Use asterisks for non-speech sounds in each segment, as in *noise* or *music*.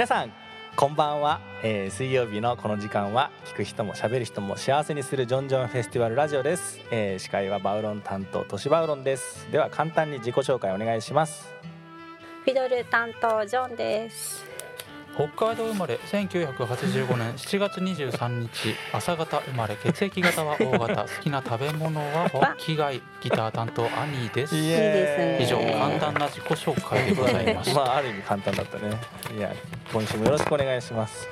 皆さんこんばんは、えー、水曜日のこの時間は聞く人も喋る人も幸せにするジョンジョンフェスティバルラジオです、えー、司会はバウロン担当都市バウロンです。では簡単に自己紹介お願いします。フィドル担当ジョンです。北海道生まれ1985年 *laughs* 7月23日朝方生まれ。血液型は O 型。好きな食べ物はホッキ貝。ギター担当アニーです。いいです以上簡単な自己紹介でございまし *laughs* まあある意味簡単だったね。いや今週もよろしくお願いします。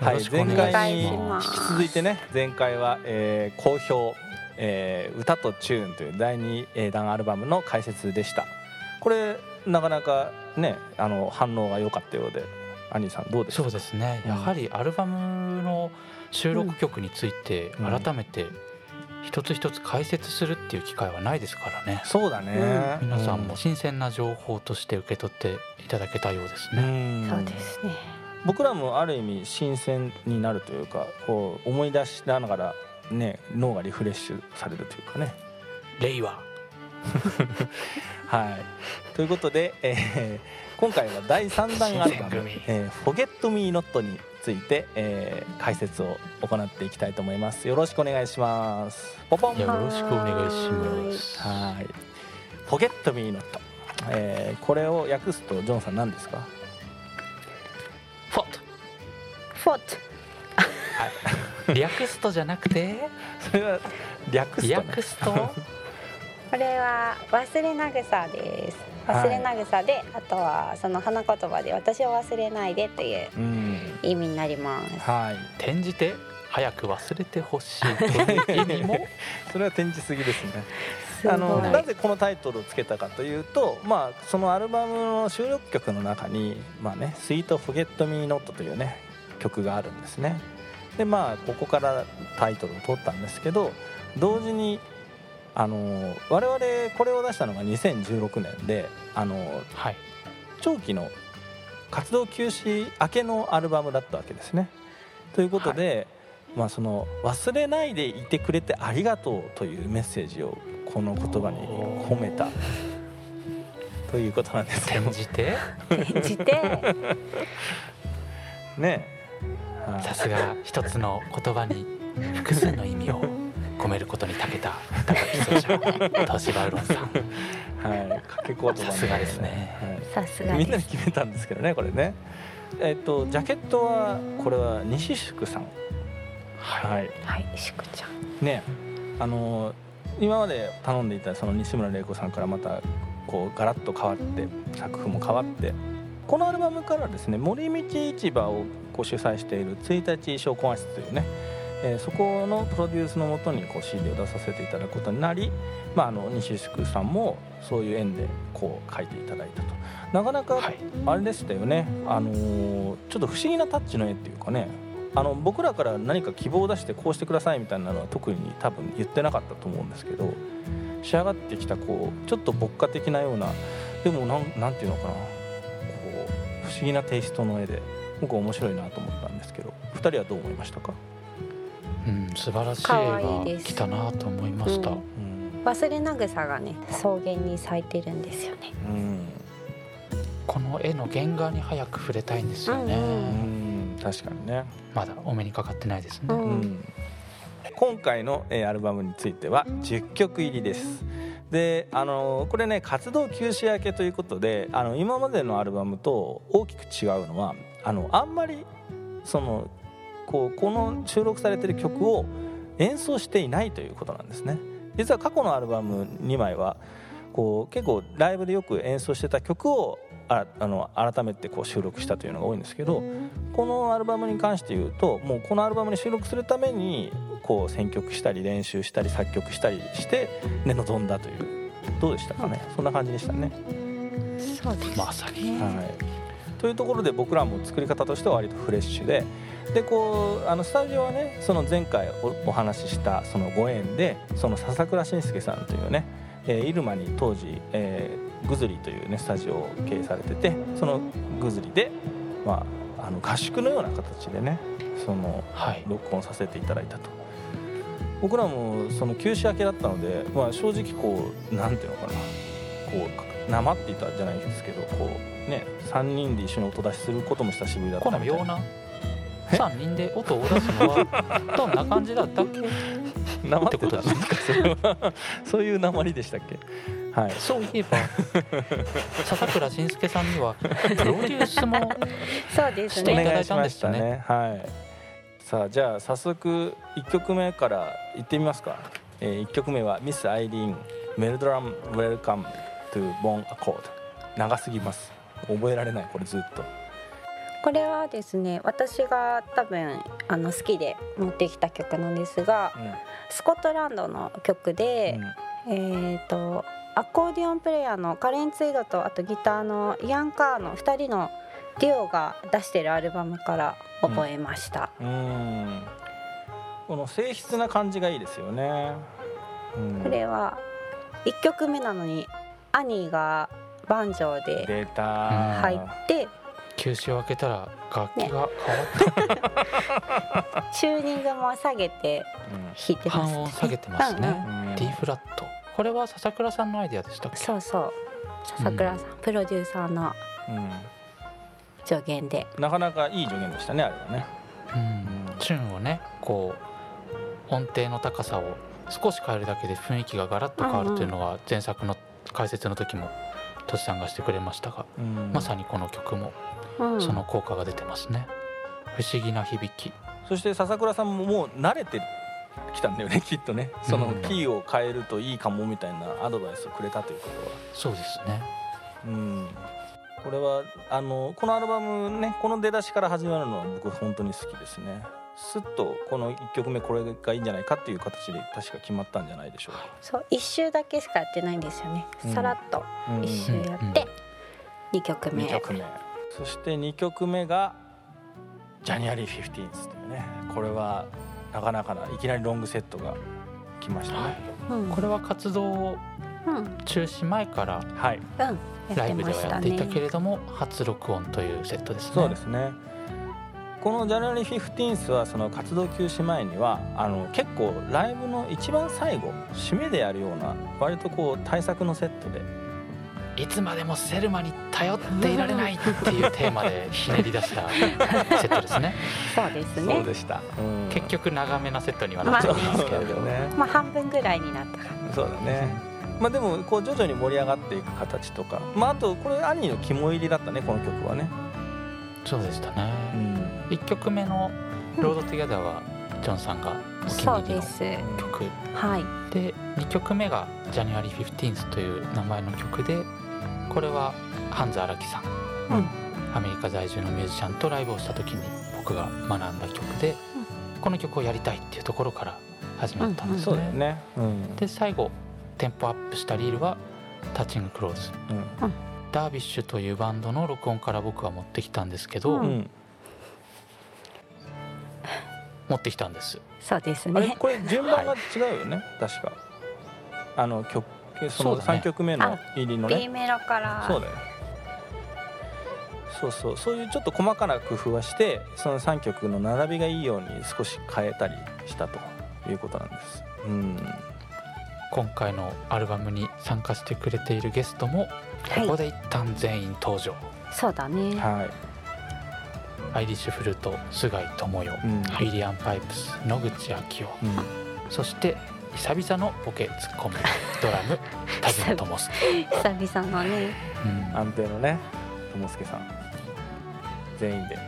はい前回に引き続いてね前回は、えー、好評、えー、歌とチューンという第2弾アルバムの解説でした。これなかなかねあの反応が良かったようでアニーさんどうですそうですね、やはりアルバムの収録曲について改めて一つ一つ解説するっていう機会はないですからね。そうだね、皆さんも新鮮な情報として受け取っていただけたようですね、そうですね。僕らもある意味新鮮になるというかこう思い出しながらね脳がリフレッシュされるというかね。令和 *laughs* はい。ということで、えー、今回は第3弾アルバム「えー、Forget Me Not」について、えー、解説を行っていきたいと思います。よろしくお願いします。ポポン。よろしくお願いします。はい。Forget Me Not、えー、これを訳すとジョンさん何ですか？フォットフォットはい。略すとじゃなくて？*laughs* それは略すと、ね、略すと？これは忘れなぐさです忘れなぐさで、はい、あとはその花言葉で私を忘れないでという意味になります。はい。転じて早く忘れてほしいという *laughs* 意味も *laughs* それは転じすぎですね。あのなぜこのタイトルをつけたかというと、まあ、そのアルバムの収録曲の中に「まあね、スイート・フォゲット・ミー・ノット」というね曲があるんですね。でまあここからタイトルを取ったんですけど同時にあの我々これを出したのが2016年であの、はい、長期の活動休止明けのアルバムだったわけですね。ということで、はい、まあ、その忘れないでいてくれてありがとうというメッセージをこの言葉に込めた。ということなんです転じて？転じて。*laughs* ね。さすが一つの言葉に複数の意味を込めることに長けた高木奏者トシバウロンさん。はい。掛け言葉、さすがですね、さすがみんなで決めたんですけどねこれね。えっ、とジャケットはこれは西宿さん。はい。はい。宿ちゃん。ね。あの今まで頼んでいたその西村玲子さんからまたこうガラッと変わって作風も変わってこのアルバムからですね森道市場をこう主催している1日商工室というねえー、そこのプロデュースのもとにこう CD を出させていただくことになり、まあ、あの西宿さんもそういう縁でこう書いていただいたと。なかなかあれでしたよね、はい、あのー、ちょっと不思議なタッチの絵っていうかね。あの僕らから何か希望を出してこうしてくださいみたいなのは特に多分言ってなかったと思うんですけど仕上がってきたこうちょっと牧歌的なようなでもなんなんていうのかな。こう不思議なテイストの絵で僕面白いなと思ったんですけど2人はどう思いましたか？うん、素晴らしい絵が来たなと思いました、うん、忘れなぐさがね草原に咲いてるんですよね、うん、この絵の原画に早く触れたいんですよね、うん、確かにね。まだお目にかかってないですね、今回の、えアルバムについては10曲入りです。であのこれね活動休止明けということであの今までのアルバムと大きく違うのはあのあんまりそのこうこの収録されてる曲を演奏していないということなんですね。実は過去のアルバム2枚はこう結構ライブでよく演奏してた曲をああの改めてこう収録したというのが多いんですけどこのアルバムに関して言うともうこのアルバムに収録するためにこう選曲したり練習したり作曲したりして根臨んだという。どうでしたかね？そんな感じでしたね。そうですまさに、はい、というところで僕らも作り方としては割とフレッシュででこうあのスタジオはねその前回お話ししたそのご縁でその笹倉慎介さんというね、えー、入間に当時、えー、グズリというねスタジオを経営されててそのグズリで、まあ、あの合宿のような形でねその、はい、録音させていただいたと。僕らもその休止明けだったので、まあ、正直こうなんていうのかな。こう生って言ったじゃないですけどこうね3人で一緒に音出しすることも久しぶりだったこのような3人で音を出すのはどんな感じだったっけ？生ってことですかそれはそういう鉛でしたっけ？はい、そういえば笹倉慎介さんにはプロデュースも *laughs* していたねだいたんですね。ね。はい。さあじゃあ早速1曲目からいってみますか、えー、1曲目はミス・アイリーン「メルドラム・ウェルカム・トゥ・ボン・アコード」長すぎます。覚えられないこれずっとこれはですね私が多分あの好きで持ってきた曲なんですがスコットランドの曲で、えっ、とアコーディオンプレイヤーのカレン・ツイドとあとギターのイアン・カーの2人のデュオが出してるアルバムから覚えました、うん。うん。この静筆な感じがいいですよね、うん。これは1曲目なのにアニーがバンジョーで入って休止を開けたら楽器が変わった、*laughs* チューニングも下げて弾いてます半音下げてますね、うん。うん。うん D フラット。これは笹倉さんのアイデアでしたっけ？そうそう。笹倉さん、プロデューサーのうん。助言で。なかなかいい助言でしたねあれはね。うん。チューンをねこう音程の高さを少し変えるだけで雰囲気がガラッと変わるというのは前作の解説の時もトシさんがしてくれましたが、うん。まさにこの曲もうん。その効果が出てますね、不思議な響き。そして笹倉さんももう慣れてきたんだよね *laughs* きっとね。そのうん。キーを変えるといいかもみたいなアドバイスをくれたということは。そうですね。うん。これはあのこのアルバムねこの出だしから始まるのは僕本当に好きですね。すっとこの1曲目これがいいんじゃないかっていう形で確か決まったんじゃないでしょうか、そう一周だけしかやってないんですよね、うん。さらっとうん一周やって二曲目、2曲目そして2曲目が「ジャニアリー 15th」というねこれはなかなかないきなりロングセットが来ましたね。うん。これは活動うん中止前からライブではやっていたけれども。初録音というセットですね。そうですね。この「ジャニアリー 15th」はその活動休止前にはあの結構ライブの一番最後締めでやるような割とこう対策のセットでいつまでもセルマに頼っていられないっていうテーマでひねり出した *laughs* セットですね。そうですそうねでした、うん。結局長めなセットにはなっちゃうんですけれど、そうだよね。まあ半分ぐらいになったかそうだね。まあでもこう徐々に盛り上がっていく形とか。まああとこれ兄の肝入りだったねこの曲はね。そうでしたね、うん。1曲目の「 Road Together」はジョンさんがお気に入りのです。曲。はい。で2曲目が「 January 15th」という名前の曲でこれはハンズ・アラキさん、うん。アメリカ在住のミュージシャンとライブをした時に僕が学んだ曲で、この曲をやりたいっていうところから始まったんですね。ね。うん。で最後テンポアップしたリールは「 Touching Cloth」うん。ダービッシュというバンドの録音から僕は持ってきたんですけど、うんうん。持ってきたんです。そうですね。あれこれ順番が違うよね。確か。あの曲そのそうだね。3曲目の入りの B ねメロから。そうだよ。そうそう。そういうちょっと細かな工夫はしてその3曲の並びがいいように少し変えたりしたということなんです。うん。今回のアルバムに参加してくれているゲストもここはいで一旦全員登場、そうだね。はい。アイリッシュフルート菅井智代、うん。ウィリアン・パイプス野口昭夫。うん。そして久々のボケツッコミドラム田島智介、久々のね。うん。安定のね友介さん。全員で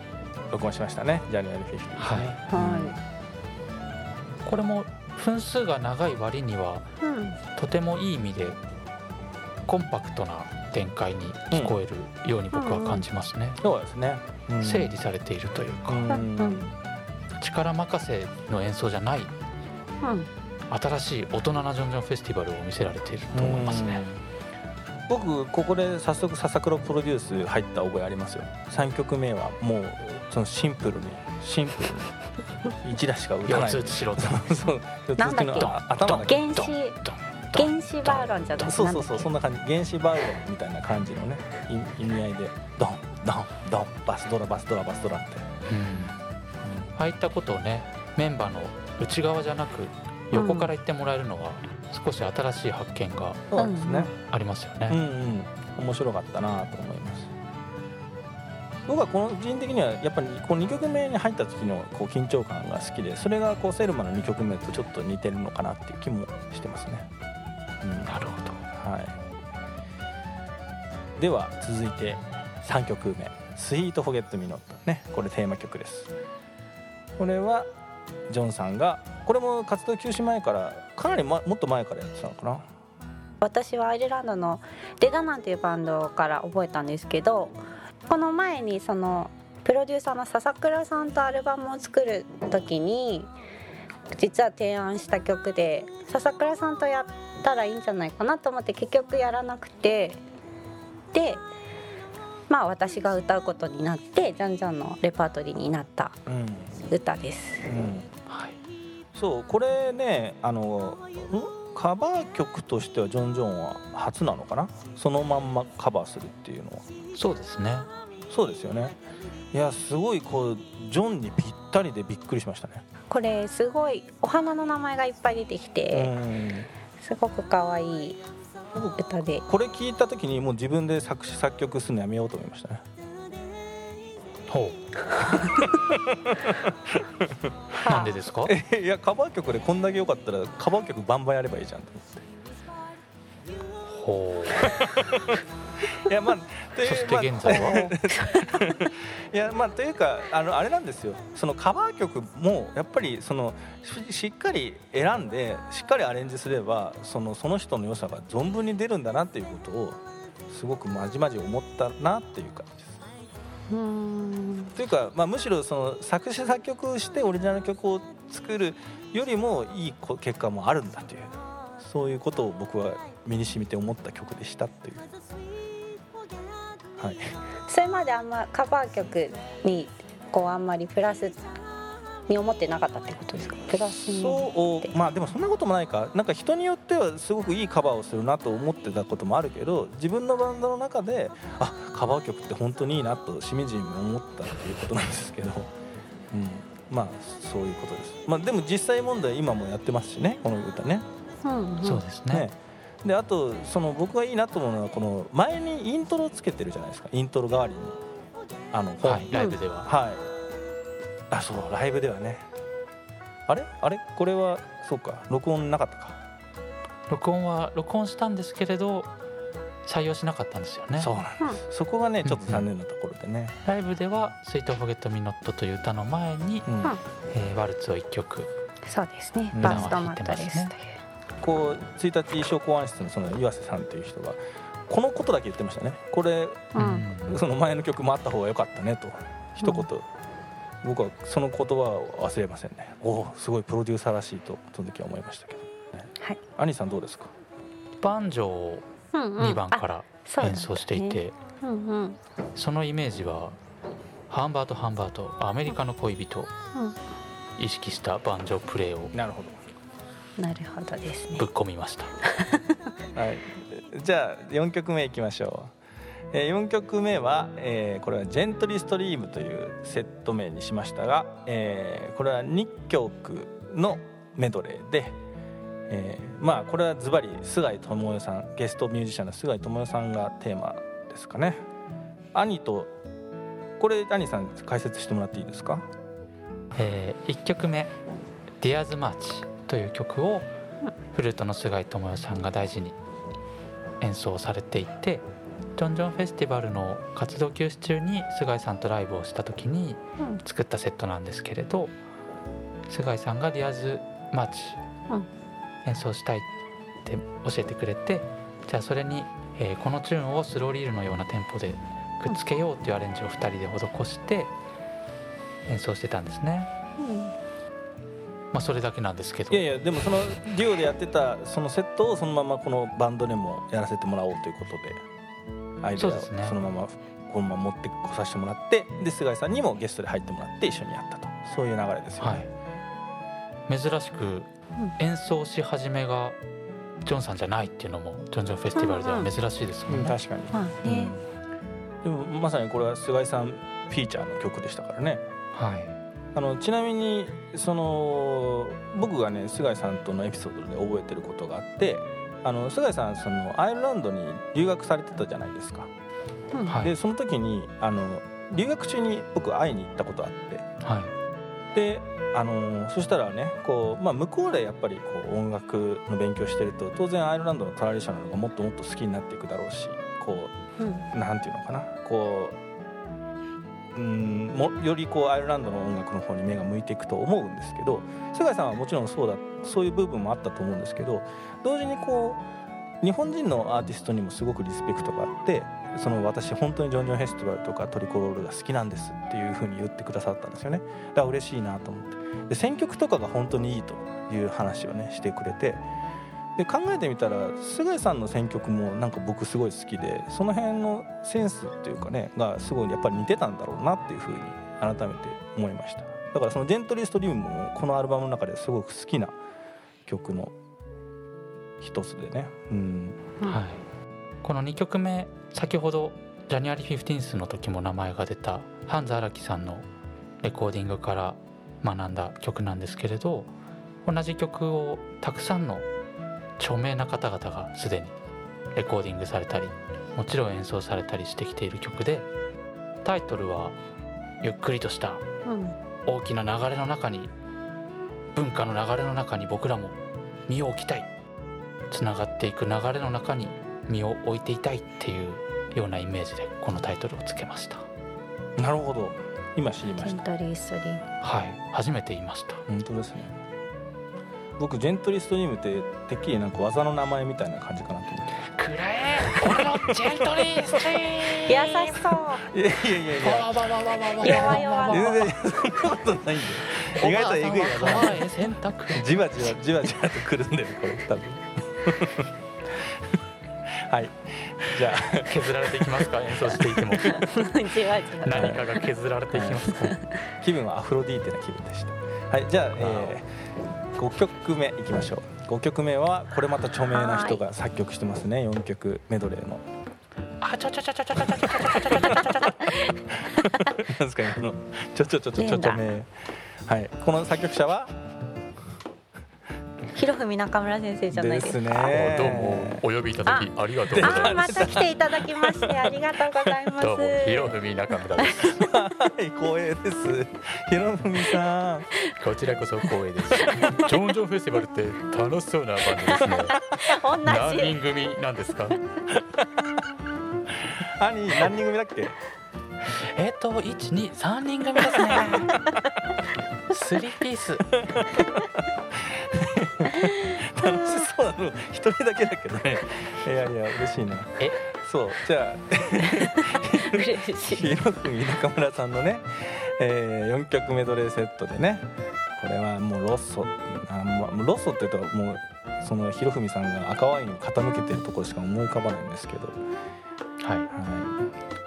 録音しましたね。ジャニアリー50ですねはこれも分数が長い割にはうん。とてもいい意味でコンパクトな展開に聞こえるように僕は感じますね、そうですね、うん。整理されているというか、うん。うん。力任せの演奏じゃないうん新しい大人なジョンジョンフェスティバルを見せられていると思いますね、僕ここで早速笹倉プロデュース入った覚えありますよ。3曲目はもうそのシンプルにシンプルに *laughs* 1打しか打たない。四つ打ちしろと。そう四つ打ちのなんだっけあ頭だけ原子原子バーロンじゃない？そうそうそうそんなな感じ。原子バウロンみたいな感じのね意意味合いで。ドンドンドン。バスドラバスドラバスドラって、うん。ああいったことをねメンバーの内側じゃなく横から言ってもらえるのは少し新しい発見がありますよね、うんうん。面白かったなと思います。僕はこの人的にはやっぱりこう2曲目に入った時のこう緊張感が好きでそれがこうセルマの2曲目とちょっと似てるのかなっていう気もしてますね、うん、なるほど、はい、では続いて3曲目「スイート・フォゲット・ミノット」ね。これテーマ曲です。これはジョンさんがこれも活動休止前からかなり、ま、もっと前からやってたのかな？私はアイルランドのデダナンというバンドから覚えたんですけどこの前にそのプロデューサーの笹倉さんとアルバムを作る時に実は提案した曲で笹倉さんとやったらいいんじゃないかなと思って結局やらなくてでまあ私が歌うことになってじゃんじゃんのレパートリーになった歌です。うん。うん、はい、そうこれねあのカバー曲としてはジョン・ジョンは初なのかな？そのまんまカバーするっていうのは。そうですね。そうですよね。いやすごいこうジョンにぴったりでびっくりしましたね。これすごいお花の名前がいっぱい出てきてすごく可愛い歌で。これ聞いた時にもう自分で作詞作曲するのやめようと思いましたね。ほう。*laughs* なんでですか？いやカバー曲でこんだけ良かったらカバー曲バンバンやればいいじゃんと思って。ほう。*laughs* いやまあそして現在は、まあ、*laughs* いやまあというかあのあれなんですよそのカバー曲もやっぱりそのしっかり選んでしっかりアレンジすればそのその人の良さが存分に出るんだなっていうことをすごくまじまじ思ったなっていう感じです。というか、まあ、むしろその作詞作曲してオリジナル曲を作るよりもいい結果もあるんだというそういうことを僕は身に染みて思った曲でしたという。はい、それまであんまカバー曲にこうあんまりプラスに思ってなかったってことですか？プラスそうまあでもそんなこともないか。なんか人によってはすごくいいカバーをするなと思ってたこともあるけど自分のバンドの中であカバー曲って本当にいいなとしみじみ思ったっていうことなんですけど、うん、まあそういうことです、まあ、でも実際問題今もやってますしねこの歌ね、うんうん、そうですね。ねであとその僕がいいなと思うのはこの前にイントロつけてるじゃないですか。イントロ代わりに。あの、はい、ライブでは、はい。あそうライブではね。あれ？あれ？これはそうか。録音なかったか。録音は録音したんですけれど採用しなかったんですよね。そうなんです、うん、そこがねちょっと残念なところでね、ライブでは「スイート・フォゲット・ミノット」という歌の前に、うん、えー、ワルツを1曲そうですねバストマットレスというこう1日衣装考案室のその岩瀬さんという人がこのことだけ言ってましたね。これ、うん、その前の曲もあった方が良かったねと一言、僕はその言葉を忘れませんね。おおすごいプロデューサーらしいとその時は思いましたけど、ね、はい、兄さんどうですか？バンジョーを2番から演奏していて、うんうん、そのイメージはハンバート・ハンバートアメリカの恋人、意識したバンジョープレーを。なるほどなるほどですね。ぶっ込みました。*laughs* はい。じゃあ4曲目いきましょう。え4曲目は、えー、これは「ジェントリーストリーム」というセット名にしましたが、えー、これは2曲のメドレーで、えー、まあこれはズバリ菅井智代さんゲストミュージシャンの菅井智代さんがテーマですかね。兄とこれ兄さん解説してもらっていいですか、えー、1曲目「ディアーズ・マーチ」という曲をフルートの菅井智代さんが大事に演奏されていてジョンジョンフェスティバルの活動休止中に菅井さんとライブをした時に作ったセットなんですけれど、うん、菅井さんがリアズマーチ演奏したいって教えてくれてじゃあそれに、えー、このチューンをスローリールのようなテンポでくっつけようっていうアレンジを2人で施して演奏してたんですね。うんまあ、それだけなんですけど。いやいやでもそのデュオでやってたそのセットをそのままこのバンドでもやらせてもらおうということで。アイデアをそのままこのまま持ってこさせてもらってで菅井さんにもゲストで入ってもらって一緒にやったと。そういう流れですよね、はい、珍しく演奏し始めがジョンさんじゃないっていうのもジョンジョンフェスティバルでは珍しいですもんね、うんうん、確かに、うん、でもまさにこれは菅井さんフィーチャーの曲でしたからね。はいあのちなみにその僕がね菅井さんとのエピソードで覚えてることがあってあの菅井さんそのアイルランドに留学されてたじゃないですか。うん。でその時にあの留学中に僕会いに行ったことあって。はい。であのそしたらねこう、まあ、向こうでやっぱりこう音楽の勉強してると当然アイルランドのトラディショナルがもっともっと好きになっていくだろうしこうん。うなんていうのかな。こううんもよりこうアイルランドの音楽の方に目が向いていくと思うんですけど菅井さんはもちろんそうだそういう部分もあったと思うんですけど同時にこう日本人のアーティストにもすごくリスペクトがあってその私本当にジョンジョンフェスティバルとかトリコロールが好きなんですっていうふうに言ってくださったんですよね。だから嬉しいなと思って。で選曲とかが本当にいいという話をねしてくれてで考えてみたら菅井さんの選曲もなんか僕すごい好きでその辺のセンスっていうかねがすごいやっぱり似てたんだろうなっていうふうに改めて思いました。だからその「ジェントリーストリーム」もこのアルバムの中ですごく好きな曲の一つでね。うん。うん。はい、この2曲目先ほどジャニュアリー15の時も名前が出たハンズ荒木さんのレコーディングから学んだ曲なんですけれど同じ曲をたくさんの著名な方々がすでにレコーディングされたりもちろん演奏されたりしてきている曲でタイトルはゆっくりとしたうん。大きな流れの中に文化の流れの中に僕らも身を置きたいつながっていく流れの中に身を置いていたいっていうようなイメージでこのタイトルをつけました。なるほど。今知りました。はい。初めて言いました。本当ですね僕ジェントリーストリームっててっきりなんか技の名前みたいな感じかなと思って。くらえ。俺のジェントリーストリー優しそう。いやいやいやいや。わわわわわわ弱々全然そんなことないんだよ。意外とえぐい技な。んだよお母さんは川へ洗濯じわじわじわじわとくるんだよこれ多分。*laughs* はい。じゃあ。削られていきますか？演奏していても。*laughs* じわじわ。何かが削られていきますか？気分はアフロディーテな気分でした。はいじゃあ、えー、5曲目いきましょう。5曲目はこれまた著名な人が作曲してますね。4曲メドレーの。あちょちょちょちょちょちょちょちょちょちょちょちょちょなんですか今のちょちょちょちょちょ著名はいこの作曲者はひろふみ中村先生じゃないです。かですね。どうもお呼びいただきありがとうございます。また来ていただきまして *laughs* ありがとうございます。どうもひろふみ中村です。はい光栄です。ひろふみさん。こちらこそ光栄です。ジョンジョンフェスティバルって楽しそうなバンドですね。*laughs* 同何じ人組なんですか？兄何人組だっけ？えっと一二三人組ですね。*laughs* スリーピース *laughs* 楽しそうなの一人だけだけどね。*laughs* いやいや嬉しいな。え？そうじゃあ *laughs* 嬉しい。ひろふみ中村さんのね、えー、4曲メドレーセットでねこれはもうロッソあ、まあ、ロッソって言うともうそのひろふみさんが赤ワインを傾けてるところしか思い浮かばないんですけど、はい。はい、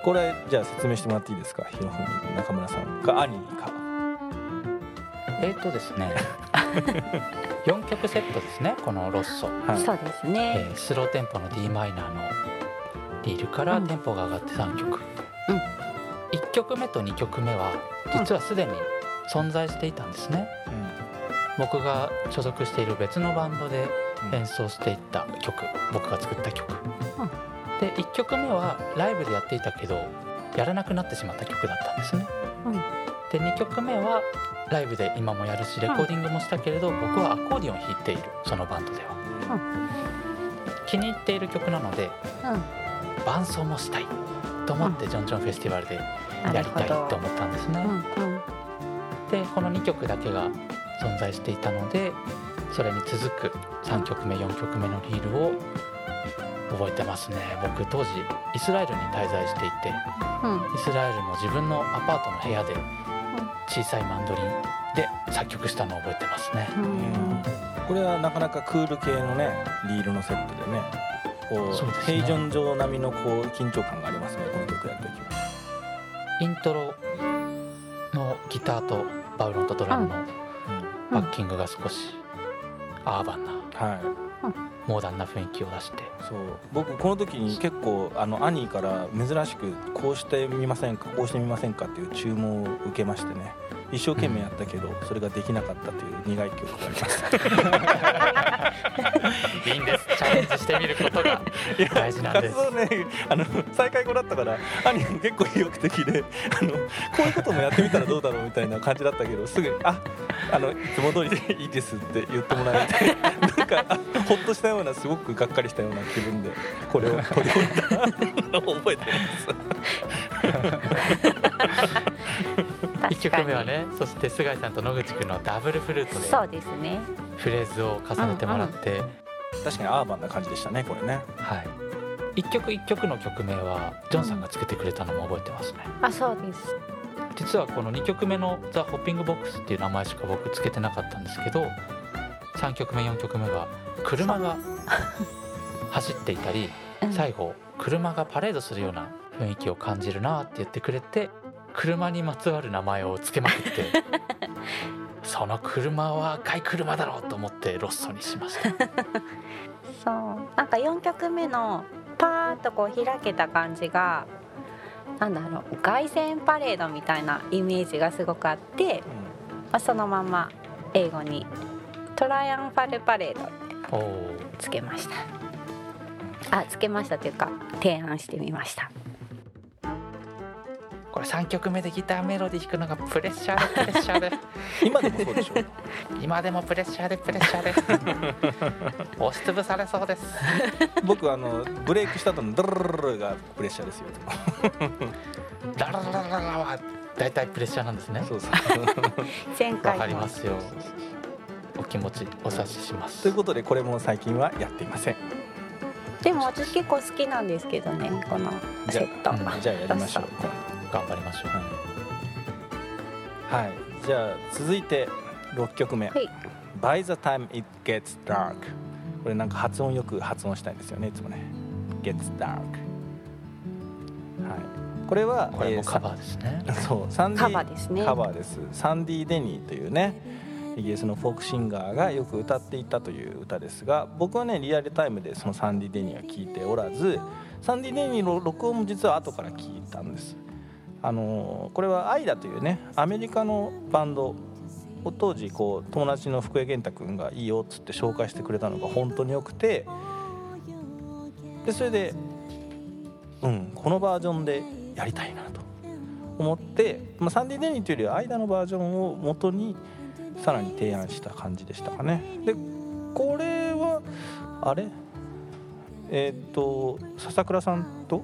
これじゃあ説明してもらっていいですか？ひろふみ中村さんが兄か？えっとですね四曲セットですねこのロッソ、はい。そうですえねースローテンポの d マイナーのリールからうん。テンポが上がって3曲、うん。1曲目と2曲目は実はすでに存在していたんですね、僕が所属している別のバンドでうん。演奏していった曲僕が作った曲、ん。で1曲目はライブでやっていたけどやらなくなってしまった曲だったんですね、うん。で2曲目はライブで今もやるしレコーディングもしたけれど、僕はアコーディオン弾いているそのバンドでは、気に入っている曲なのでうん。伴奏もしたい。と思ってジョンジョンフェスティバルでなやりたいと思ったんですね、でこの2曲だけが存在していたのでそれに続く3曲目4曲目のリールを覚えてますね。僕当時イスラエルに滞在していてうん。イスラエルの自分のアパートの部屋で小さいマンドリンで作曲したのを覚えてますね。これはなかなかクール系のねリールのセットでねこうねヘイジョン上並みのこう緊張感がありますねこの曲やるときイントロのギターとバウロンとドラムのバッキングが少しアーバンなはいモーダンな雰囲気を出して。そう。僕この時に結構あの兄から珍しくこうしてみませんかこうしてみませんかっていう注文を受けましてね。一生懸命やったけどそれができなかったという苦い記憶があります。*laughs* いいんですチャレンジしてみることが大事なんです。活動ねあの再開後だったから兄結構意欲的であのこういうこともやってみたらどうだろうみたいな感じだったけどすぐああのいつも通りでいいですって言ってもらえてなんかほっとしたようなすごくがっかりしたような気分でこれを取り込んだのを覚えてます1曲目はねそして菅井さんと野口君のダブルフルートでそうですね。フレーズを重ねてもらって、うんうん、確かにアーバンな感じでしたねこれね。はい。一曲一曲の曲名はジョンさんがつけてくれたのも覚えてますね、あそうです。実はこの2曲目の「ザ・ホッピングボックス」っていう名前しか僕つけてなかったんですけど3曲目4曲目が車が走っていたり最後車がパレードするような雰囲気を感じるなって言ってくれて車にまつわる名前を付けまくって *laughs* その車は赤い車だろうと思ってロッソにしました。*laughs* そう。なんか4曲目のパーッとこう開けた感じがなんだろう凱旋パレードみたいなイメージがすごくあって、まあ、そのまま英語に「トライアンファルパレード」ってつけました。あつけましたというか提案してみましたこれ3曲目でギターメロディー弾くのがプレッシャーでプレッシャーで。*laughs* 今でもそうでしょ？今でもプレッシャーでプレッシャーで。押しつぶされそうです。僕あのブレイクした後のドルルルがプレッシャーですよラララララは大体プレッシャーなんですねそうそう前回わかりますよお気持ちお察ししますということでこれも最近はやっていませんでも私結構好きなんですけどねこのセット、じゃあやりましょう頑張りましょう、はい、じゃあ続いて6曲目、はい、By the time it gets dark これなんか発音よく発音したいんですよね。いつもね。Gets dark はい。これはこれもカバーですね、えー、そう。サンディカバーですね。カバーです。サンディ・デニーというねイギリスのフォークシンガーがよく歌っていたという歌ですが僕はねリアルタイムでそのサンディ・デニーは聞いておらずサンディ・デニーの録音も実は後から聞いたんですあのこれは「アイダ」というねアメリカのバンドを当時こう友達の福江源太君がいいよっつって紹介してくれたのが本当によくてでそれで、うん、このバージョンでやりたいなと思って、まあ、サンディ・デニーというよりは「アイダ」のバージョンを元にさらに提案した感じでしたかね。でこれはあれ？えっ、と笹倉さんと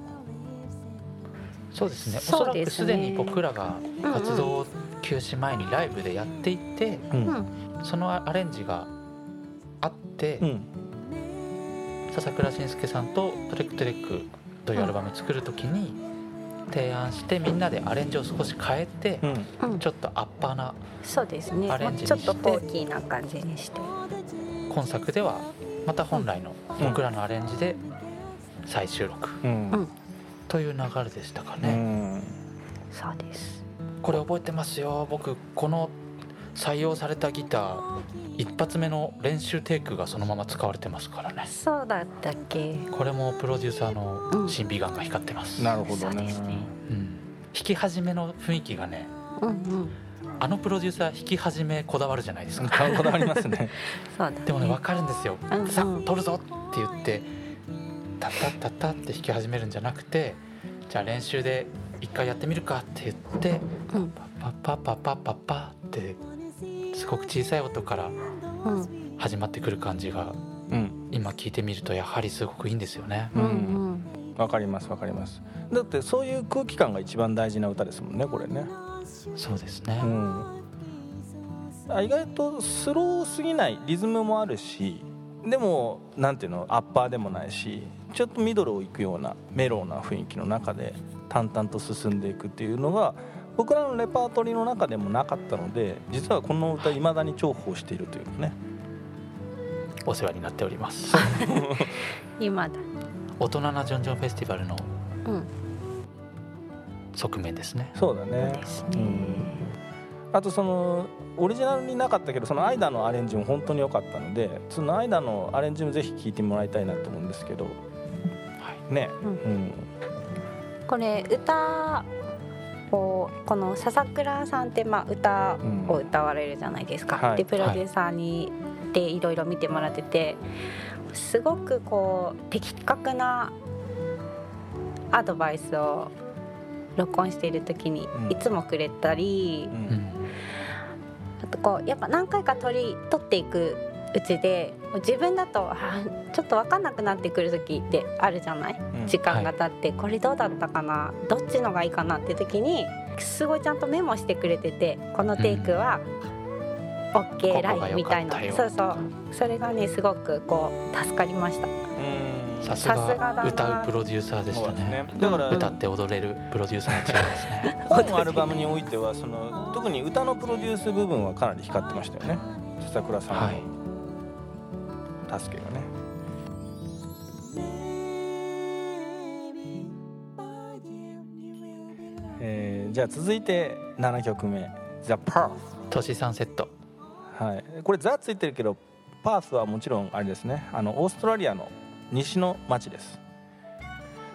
そうですね。おそらくすでに僕らが活動休止前にライブでやっていて、うん、そのアレンジがあって、うん、笹倉慎介さんと「トレックトレック」というアルバム作る時に提案してみんなでアレンジを少し変えて、うん、ちょっとアッパーなそうですね。アレンジにして、ちょっとフォーキーな感じにして。今作ではまた本来の僕らのアレンジで再収録、うんという流れでしたかね。そうです。これ覚えてますよ。僕この採用されたギター一発目の練習テイクがそのまま使われてますからね。そうだったっけ。これもプロデューサーの審美眼が光ってます、うん、なるほどね、ね、うん、弾き始めの雰囲気がね、うんうん、あのプロデューサー弾き始めこだわるじゃないですか。こだわりますね。*laughs* そうだ、ね、でもね分かるんですよ、うんうん、さあ撮るぞって言ってタッタッタッタって弾き始めるんじゃなくてじゃあ練習で一回やってみるかって言って、うん、パッパッパッパッパッパってすごく小さい音から始まってくる感じが、うん、今聞いてみるとやはりすごくいいんですよね。うん、わかりますわかります。だってそういう空気感が一番大事な歌ですもんねこれね。そうですね、うん、意外とスローすぎないリズムもあるしでもなんていうのアッパーでもないしちょっとミドルをいくようなメローな雰囲気の中で淡々と進んでいくっていうのが僕らのレパートリーの中でもなかったので実はこの歌いまだに重宝しているというかね。お世話になっております。*laughs* 今だ。大人なジョンジョンフェスティバルの側面ですね、そうだね、ね、うん、あとそのオリジナルになかったけどその間のアレンジも本当に良かったのでその間のアレンジもぜひ聴いてもらいたいなと思うんですけど、はい、ね、うん、うん、これ歌こうこの笹倉さんってまあ歌を歌われるじゃないですか、うんはい、でプロデューサーに、でいろいろ見てもらっててすごくこう的確なアドバイスを録音している時にいつもくれたり、うん、あとこうやっぱ何回か撮り撮っていくうちで自分だとちょっと分かんなくなってくる時ってあるじゃない、うん、時間が経って、はい、これどうだったかな？どっちのがいいかなって時にすごいちゃんとメモしてくれててこのテイクは OK ラインみたいな、そうそう。それがねすごくこう助かりました。さすが歌うプロデューサーでしたね、ね、だから歌って踊れるプロデューサーの違いですね。本アルバムにおいてはその特に歌のプロデュース部分はかなり光ってましたよね。笹倉さんの、はい。助けがね。えー、じゃあ続いて7曲目「The Path」都市サンセット。はい。これ「ザ」ついてるけど「パースはもちろんあれですね。あのオーストラリアの西の町です。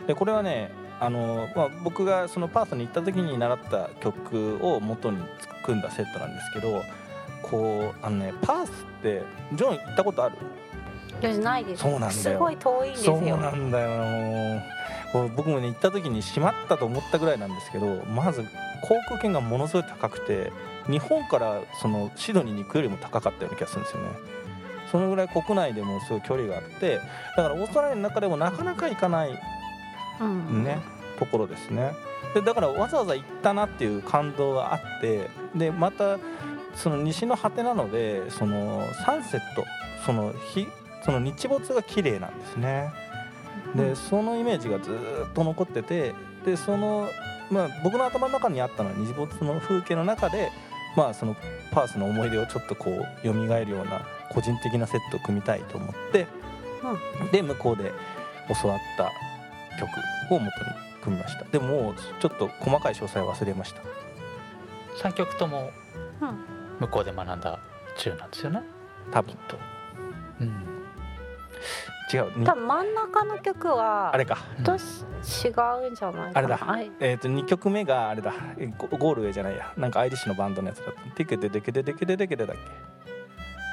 でこれはねあの、まあ、僕がそのパースに行った時に習った曲を元に組んだセットなんですけどこうあのねパースってジョン行ったことある？ないです。そうなんだよ。すごい遠いんですよ。そうなんだよ。僕もね行った時に閉まったと思ったぐらいなんですけどまず航空券がものすごい高くて日本からそのシドニーに行くよりも高かったような気がするんですよねそのぐらい国内でもすごい距離があってだからオーストラリアの中でもなかなか行かない、うん、ね、ところですね。でだからわざわざ行ったなっていう感動があってでまたその西の果てなのでそのサンセットその日その日没が綺麗なんですね。でそのイメージがずっと残っててでその、まあ、僕の頭の中にあったのは日没の風景の中で、まあ、そのパースの思い出をちょっとこう蘇るような個人的なセットを組みたいと思って、うん、で向こうで教わった曲を元に組みました。でももうちょっと細かい詳細は忘れました。3曲とも向こうで学んだ中なんですよね。多分。と、うん、違う。多分真ん中の曲はあれか。と違うんじゃないあれだ。えっ、と2曲目があれだ。ゴールウェイじゃないや。なんかアイリッシュのバンドのやつだった。ティケデデケデデケデデケデだっけ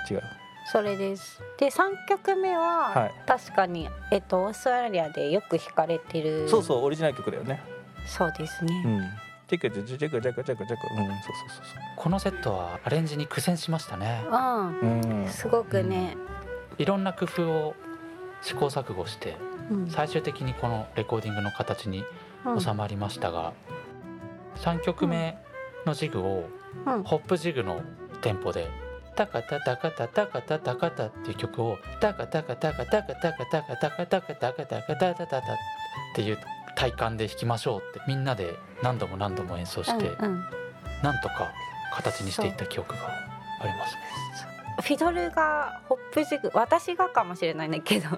違うそれですで3曲目は、はい、確かに、えっと、オーストラリアでよく弾かれてるそうそうオリジナル曲だよねそうですね、うんチェクチェクチェクチェクチェクチェクうんそうそうそうそうこのセットはアレンジに苦戦しましたねうん、うん、すごくね、いろんな工夫を試行錯誤して、最終的にこのレコーディングの形に収まりましたが、うん、3曲目のジグをホップジグのテンポで「タカタタカタタカタタカタ」っていう曲を「タカタカタカタカタカタカタカタカタカタカタタタタ」っていう体感で弾きましょうってみんなで何度も何度も演奏して、なんとか形にしていった記憶がありますね。フィドルがホップジグ私がかもしれないんだけど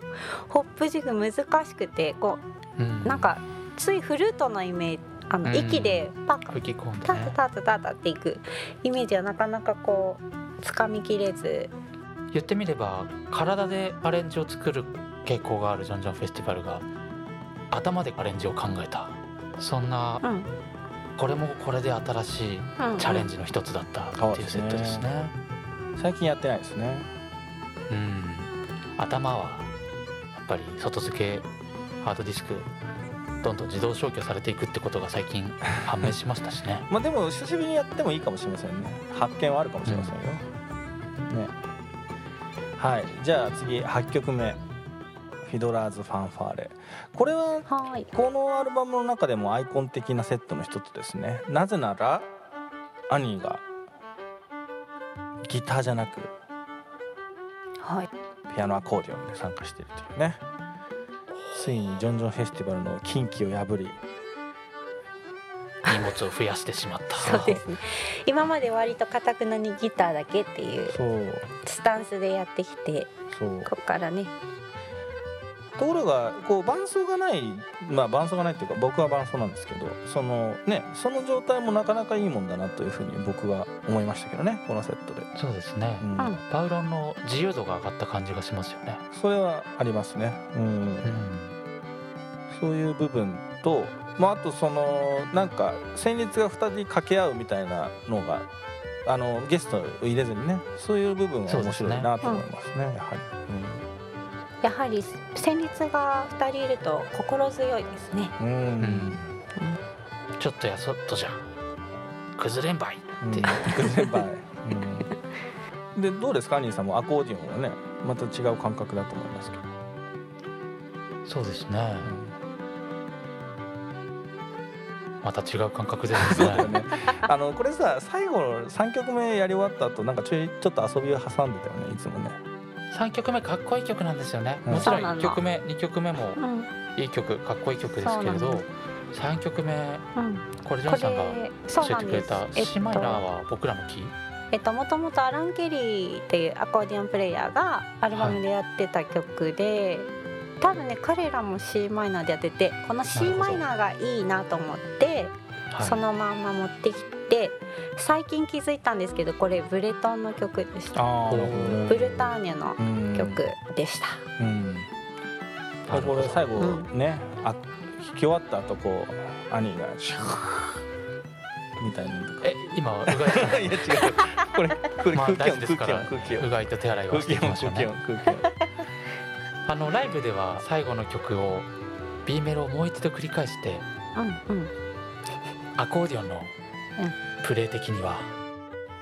ホップジグ難しくてこう、うん、なんかついフルートのイメージあの、息でパッ吹き込んで、ね、タタタタタタっていくイメージはなかなかこうつかみきれず。言ってみれば体でアレンジを作る傾向があるジョンジョンフェスティバルが頭でアレンジを考えた。そんな、うん、これもこれで新しいチャレンジの一つだったっていうセットですね。うんうん最近やってないですね。うん。頭はやっぱり外付けハードディスクどんどん自動消去されていくってことが最近 *laughs* 判明しましたしね。*laughs* まあでも久しぶりにやってもいいかもしれませんね発見はあるかもしれませんよ、うん、ね。はい。じゃあ次8曲目。フィドラーズ・ファンファーレ。これはこのアルバムの中でもアイコン的なセットの一つですね。なぜなら兄がギターじゃなく、はい、ピアノアコーディオンで参加しているというね。ついにジョンジョンフェスティバルの禁忌を破り荷物を増やしてしまった。*laughs* そうですね。今まで割とかたくなにギターだけっていうスタンスでやってきてここからねところがこう伴奏がないまあ伴奏がないっていうか僕は伴奏なんですけどそのねその状態もなかなかいいもんだなというふうに僕は思いましたけどねこのセットで。そうですね、うん、パウロンの自由度が上がった感じがしますよね。それはありますね。うん、うん、そういう部分とまあ、あとそのなんか旋律が2人掛け合うみたいなのがあのゲストを入れずにねそういう部分は面白いなと思いますね、ね、やはり、うん、やはり旋律が2人いると心強いですね。うん、うん、ちょっとやそっとじゃ崩れんばいって、崩れんばい、うん、でどうですか？兄さんも？アコーディオンはねまた違う感覚だと思いますけど。そうですね、また違う感覚ですね。ね。あのこれさ最後の3曲目やり終わった後なんかちょいちょっと遊びを挟んでたよねいつもね3曲目かっこいい曲なんですよね、うん、もちろん1曲目2曲目もいい曲かっこいい曲ですけれど3曲目、うん、これジョンさんが教えてくれた「シマイナー」は僕らのキー？えっと、もともとアラン・ケリーっていうアコーディオンプレイヤーがアルバムでやってた曲で、はい多分ね彼らも c マイナーでやっててこの c マイナーがいいなと思って、そのまんま持ってきて最近気づいたんですけどこれブレトンの曲でした。ブルターニュの曲でした。うん。これ最後ね、うん、あ弾き終わった後こう兄がシューみたいなえ今うがい。*laughs* いや違う。これこれ空気音、空気音空気音。うがいと手洗いをしていきましょうね。空気音空気音。あのライブでは最後の曲を B メロをもう一度繰り返して、うんうん、アコーディオンのプレイ的には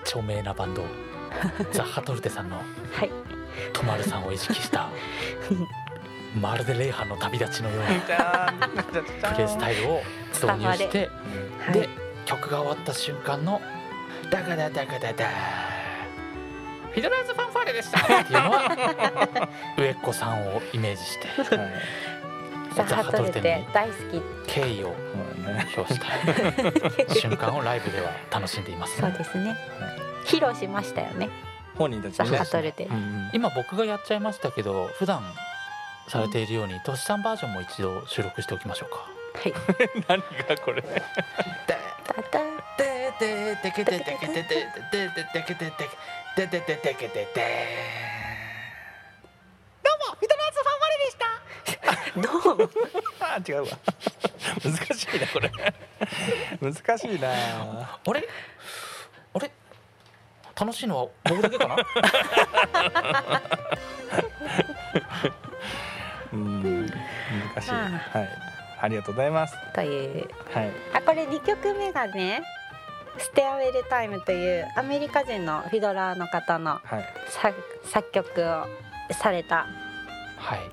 著名なバンド *laughs* ザ・ハトルテさんの「とまるさん」を意識した *laughs* まるでレイハンの旅立ちのようなプレイスタイルを導入してで曲が終わった瞬間の「ダガダダガダダ」フィドラーズファンファーレでした。っていうのは上っ子さんをイメージして、はい、ザ・ハトルテ大好き敬意を表した。*laughs* 瞬間をライブでは楽しんでいます、ね、そうですね、披露しましたよね。本人たちザ・ハトルテ、今僕がやっちゃいましたけど普段されているようにトシさんバージョンも一度収録しておきましょうか。はい。*laughs* 何がこれ。ででででけででどうもミドナーズファンワレでしたどう？もあ違うわ。難しいなこれ。難しいな。あれ？あれ？楽しいのは僕だけかな？うん難しい、はい。ありがとうございます。という。はい。あこれ二曲目がねステアウェルタイムというアメリカ人のフィドラーの方の、はい、作曲をされた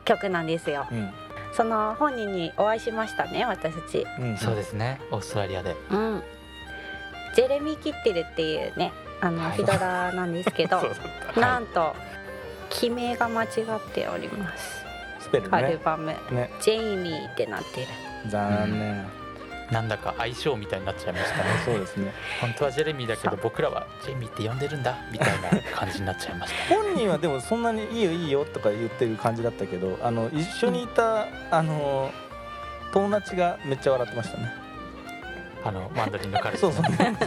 曲なんですよ。はいうん、その本人にお会いしましたね私たち、うん、そうですね。オーストラリアで、うん、ジェレミー・キッテルっていうねあの、フィドラーなんですけど *laughs* なんと記名が間違っております、ね、アルバム、ね、ジェイミーってなってる。残念、なんだか相性みたいになっちゃいましたね。そうですね。本当はジェレミーだけど僕らはジェミーって呼んでるんだみたいな感じになっちゃいました。本人はでもそんなにいいよいいよとか言ってる感じだったけどあの一緒にいた、あの友達がめっちゃ笑ってましたね。あのマンドリンの彼氏、ね、そ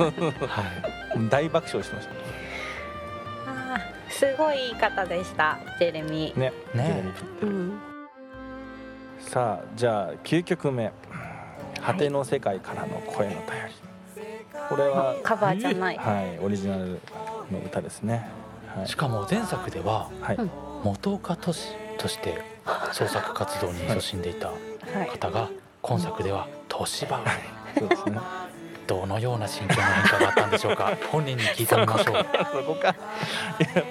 うそう。はい、大爆笑してましたあすごいいい方でしたジェレミー。ねね、うん、さあじゃあ9曲目果ての世界からの声の便りこれはカバーじゃない、はい、オリジナルの歌ですね、はい、しかも前作では、はい、元岡俊として創作活動に勤しんでいた方が、今作では年場、はい、そうですね。どのような心境の変化があったんでしょうか？*laughs* 本人に聞いてみましょう。そこか。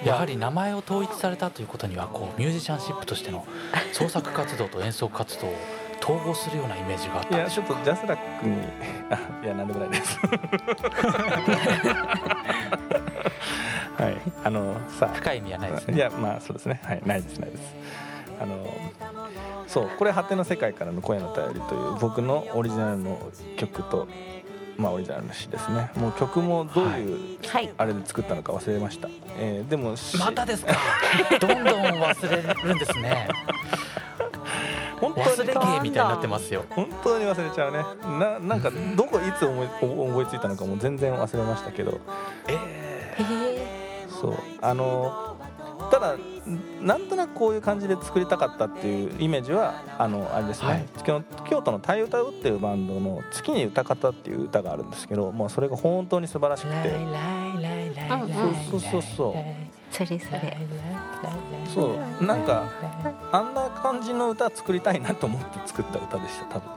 やはり名前を統一されたということにはこうミュージシャンシップとしての創作活動と演奏活動を統合するようなイメージがあったいやちょっとジャスラックに *laughs* あいやなんでもないです。*laughs* はい。あのさ深い意味はないですね。いやまあそうですね。はい。ないですないです。あのそうこれ「果ての世界からの声の便り」という僕のオリジナルの曲とまあオリジナルの詩ですね。もう曲もどういうあれで作ったのか忘れました、はい、えー、でもまたですか。どんどん忘れるんですね本当忘れ芸みたいになってますよ。本当に忘れちゃうね。ななんかどこいつ思い思いついたのかも全然忘れましたけど。ええー、そう。あのただなんとなくこういう感じで作りたかったっていうイメージはあのあれですね、はい、基京都の「太歌う」っていうバンドの「月に歌方」っていう歌があるんですけど、まあ、それが本当に素晴らしくて。そうそうそうそうそれそれそうなんかあんな感じの歌作りたいなと思って作った歌でした多分。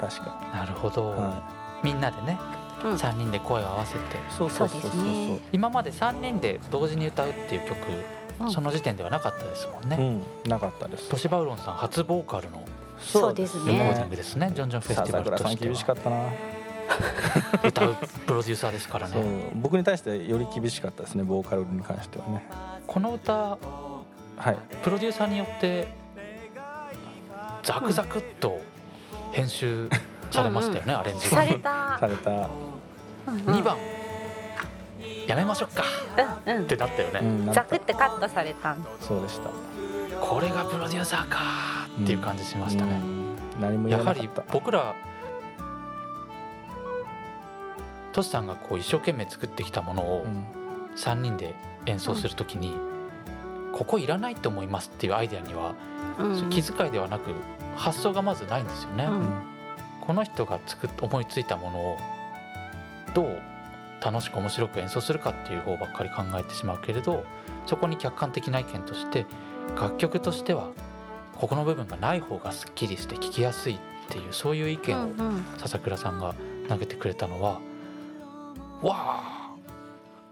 確かなるほど、はみんなでね、うん。3人で声を合わせて。そうそうそうそう。ね。今まで3人で同時に歌うっていう曲、うん。その時点ではなかったですもんね、うん。なかったです。トシバウロンさん初ボーカルのそうですレコーディンねグですね。ジョンジョンフェスティバルとしては。厳しかったな、歌うプロデューサーですからね。僕に対してより厳しかったですねボーカルに関してはね。この歌はい。プロデューサーによってザクザクっと編集されましたよね、アレンジさがれた。された、うんうん。2番。やめましょうか。うんうん。ってなったよね、うん、ザクってカットされた。そうでした。これがプロデューサーかっていう感じしましたね、うん。何も言やはりわなかった。僕らトシさんがこう一生懸命作ってきたものをうん。3人で演奏するときに、ここいらないと思いますっていうアイデアには、うん。気遣いではなく発想がまずないんですよね、うん。この人が作っ思いついたものをどう楽しく面白く演奏するかっていう方ばっかり考えてしまうけれどそこに客観的な意見として楽曲としてはここの部分がない方がすっきりして聴きやすいっていうそういう意見をうんうん。笹倉さんが投げてくれたのはわあ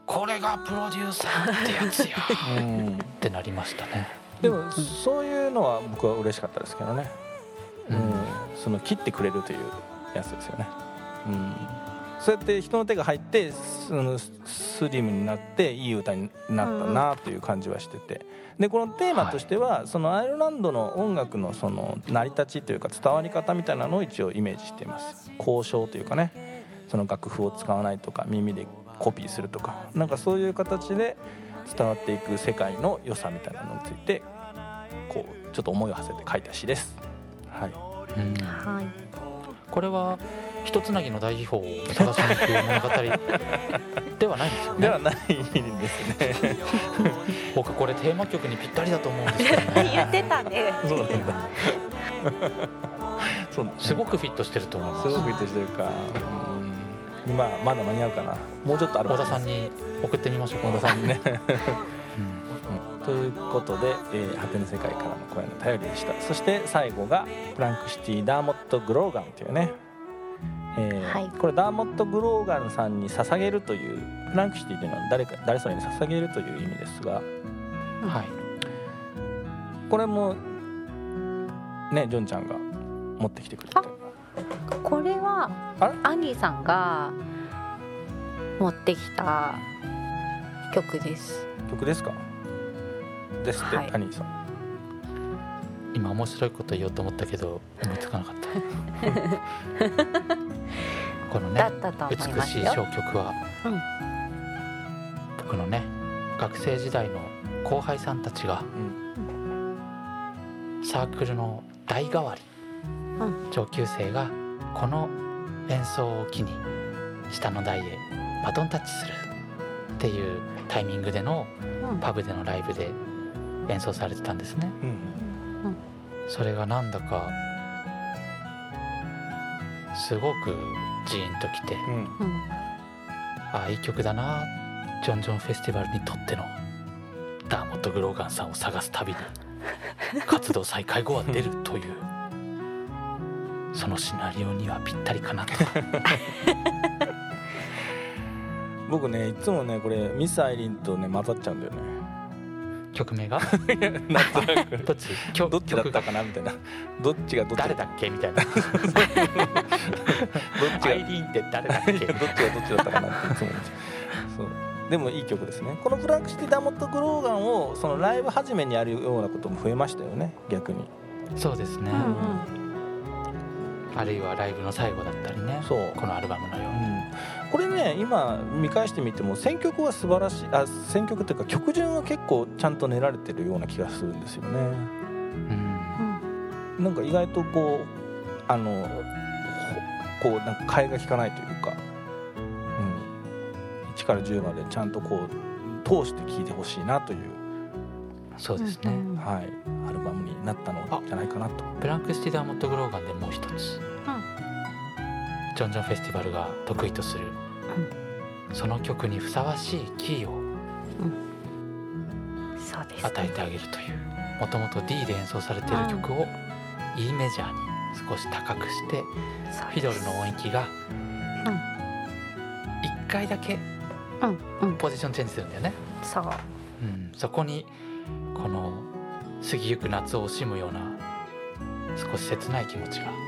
これがプロデューサーってやつや。うんってなりましたね。でもそういうのは僕は嬉しかったですけどね、ううん。ん、その切ってくれるというやつですよね、うん、そうやって人の手が入ってそのスリムになっていい歌になったなという感じはしてて。でこのテーマとしては、そのアイルランドの音楽のその成り立ちというか伝わり方みたいなのを一応イメージしています。交渉というかね。その楽譜を使わないとか耳でコピーするとかなんかそういう形で伝わっていく世界の良さみたいなのについてこうちょっと思いを馳せて書いた詩です。はい、うん。はい。これは一つなぎの大秘宝を探しに行く物語 *laughs* ではないんですよね。ではないですね。僕これテーマ曲にぴったりだと思うんですけどね。*laughs* 言ってたね。そうなんだ。*laughs* そうなんだすごくフィットしてると思います。すごくいいとしてるか。うん、まあまだ間に合うかな。もうちょっとある小田さんに送ってみましょうか小田さんにね。*laughs* うんということで、えー、果ての世界からの声の頼りでした。そして最後がフランクシティダーモット・グローガンというね。えーはいこれダーモット・グローガンさんに捧げるというフランクシティというのは誰か誰それに捧げるという意味ですがはいこれもねジョンちゃんが持ってきてくれてこれはアンディさんが持ってきた曲です。曲ですか？ですって、はい。アニーさん。今面白いこと言おうと思ったけど思いつかなかった。*laughs* このね美しい小曲は、うん。僕のね学生時代の後輩さんたちがサークルの代替わり、うん上級生がこの演奏を機に下の台へバトンタッチするっていうタイミングでのうん。パブでのライブで演奏されてたんですね。うん。それがなんだかすごくジーンときてうん。ああいい曲だなジョンジョンフェスティバルにとってのダーモット・グローガンさんを探す旅に活動再開後は出るというそのシナリオにはぴったりかなと。*laughs* 僕ねいつもねこれミス・アイリンとね混ざっちゃうんだよね。曲名が？*laughs* *laughs* どっち？曲どっちだったかな？みたいな。どっちがどっち？誰だっけ？みたいな。どっちが？アイリーンって誰だっけ？どっちがどっちだったかなっていつも思っちゃうそう。でもいい曲ですね。このフランクシティ・ダーモット・グローガンをそのライブ始めにやるようなことも増えましたよね逆に。そうですね、うんあるいはライブの最後だったりねそう。このアルバムのように。うん。これね今見返してみても選曲は素晴らしいあ選曲というか曲順は結構ちゃんと練られてるような気がするんですよね。うん。なんか意外とこうあのほこうなんか替えが利かないというか、うん、1から10までちゃんとこう通して聴いてほしいなという、そうですね、うんはい、アルバムになったのじゃないかなと。ブランク・スティダーモット・グローガンでもう一つジョンジョンフェスティバルが得意とする、その曲にふさわしいキーを与えてあげるというもともと D で演奏されている曲を E メジャーに少し高くしてフィドルの音域が1回だけポジションチェンジするんだよね。そう、うん、そこにこの過ぎゆく夏を惜しむような少し切ない気持ちが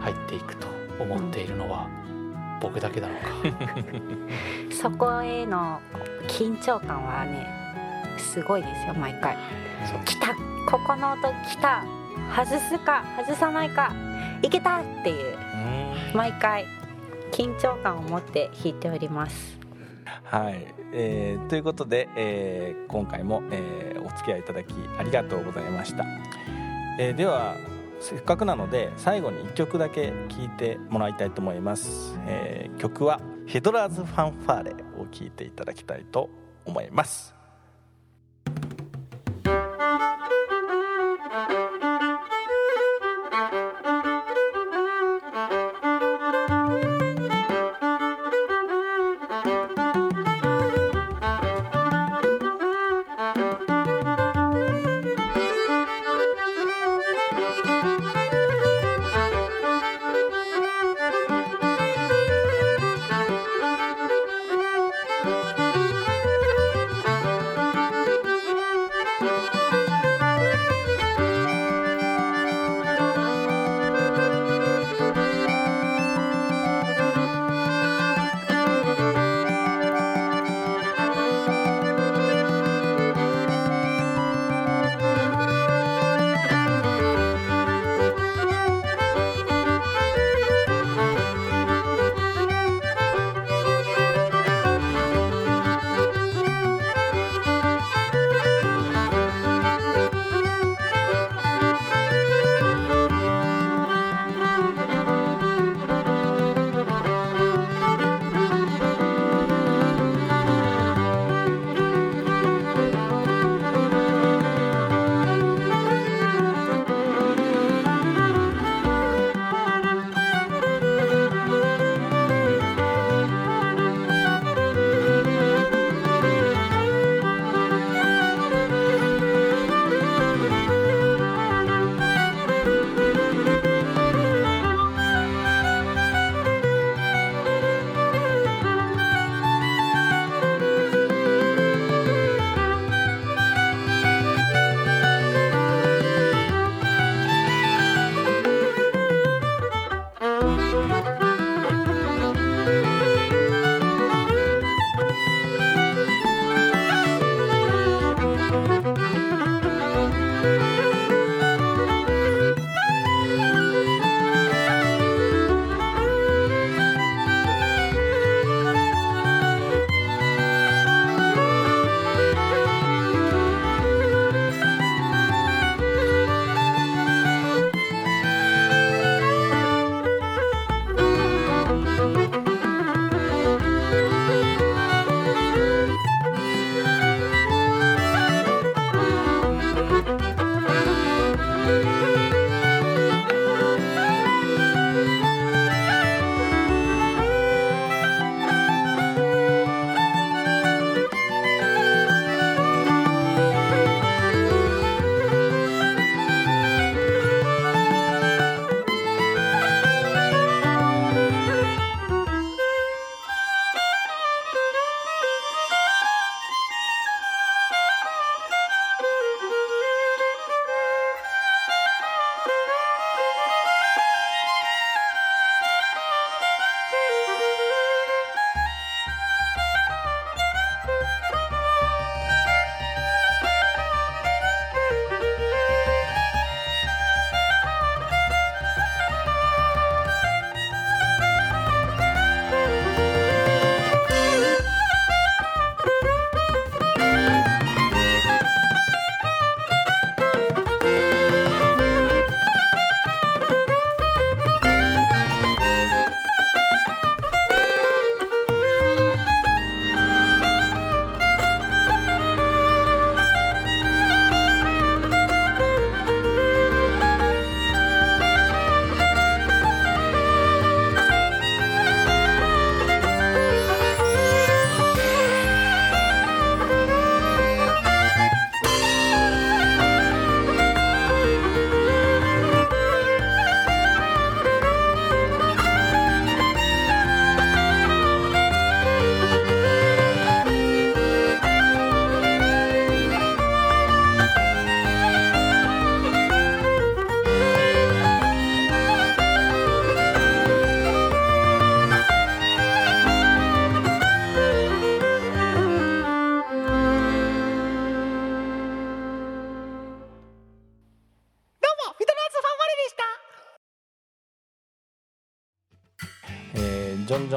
入っていくと思っているのは僕だけだろうか、うん、そこへの緊張感はねすごいですよ毎回。来た。ここの音来た。外すか外さないか。いけたっていう。毎回。緊張感を持って弾いております。はい、えー、ということで、えー、今回も、えー、お付き合いいただきありがとうございました、えー、ではせっかくなので最後に1曲だけ聴いてもらいたいと思います、えー、曲は「ヒドラーズ・ファンファーレ」を聴いていただきたいと思います。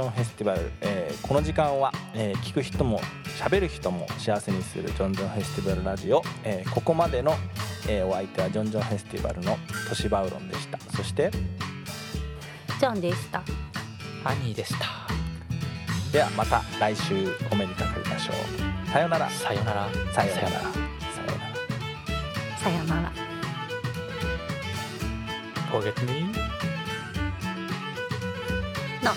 ジョンジョンフェスティバル、えー、この時間は、えー、聞く人も喋る人も幸せにするジョンジョンフェスティバルラジオ、えー、ここまでの、えー、お相手はジョンジョンフェスティバルのトシバウロンでした。そしてジョンでした。アニーでした。ではまた来週お目にかかりましょう。さよなら。さよなら。さよなら。さよなら。さよなら。Forget me? No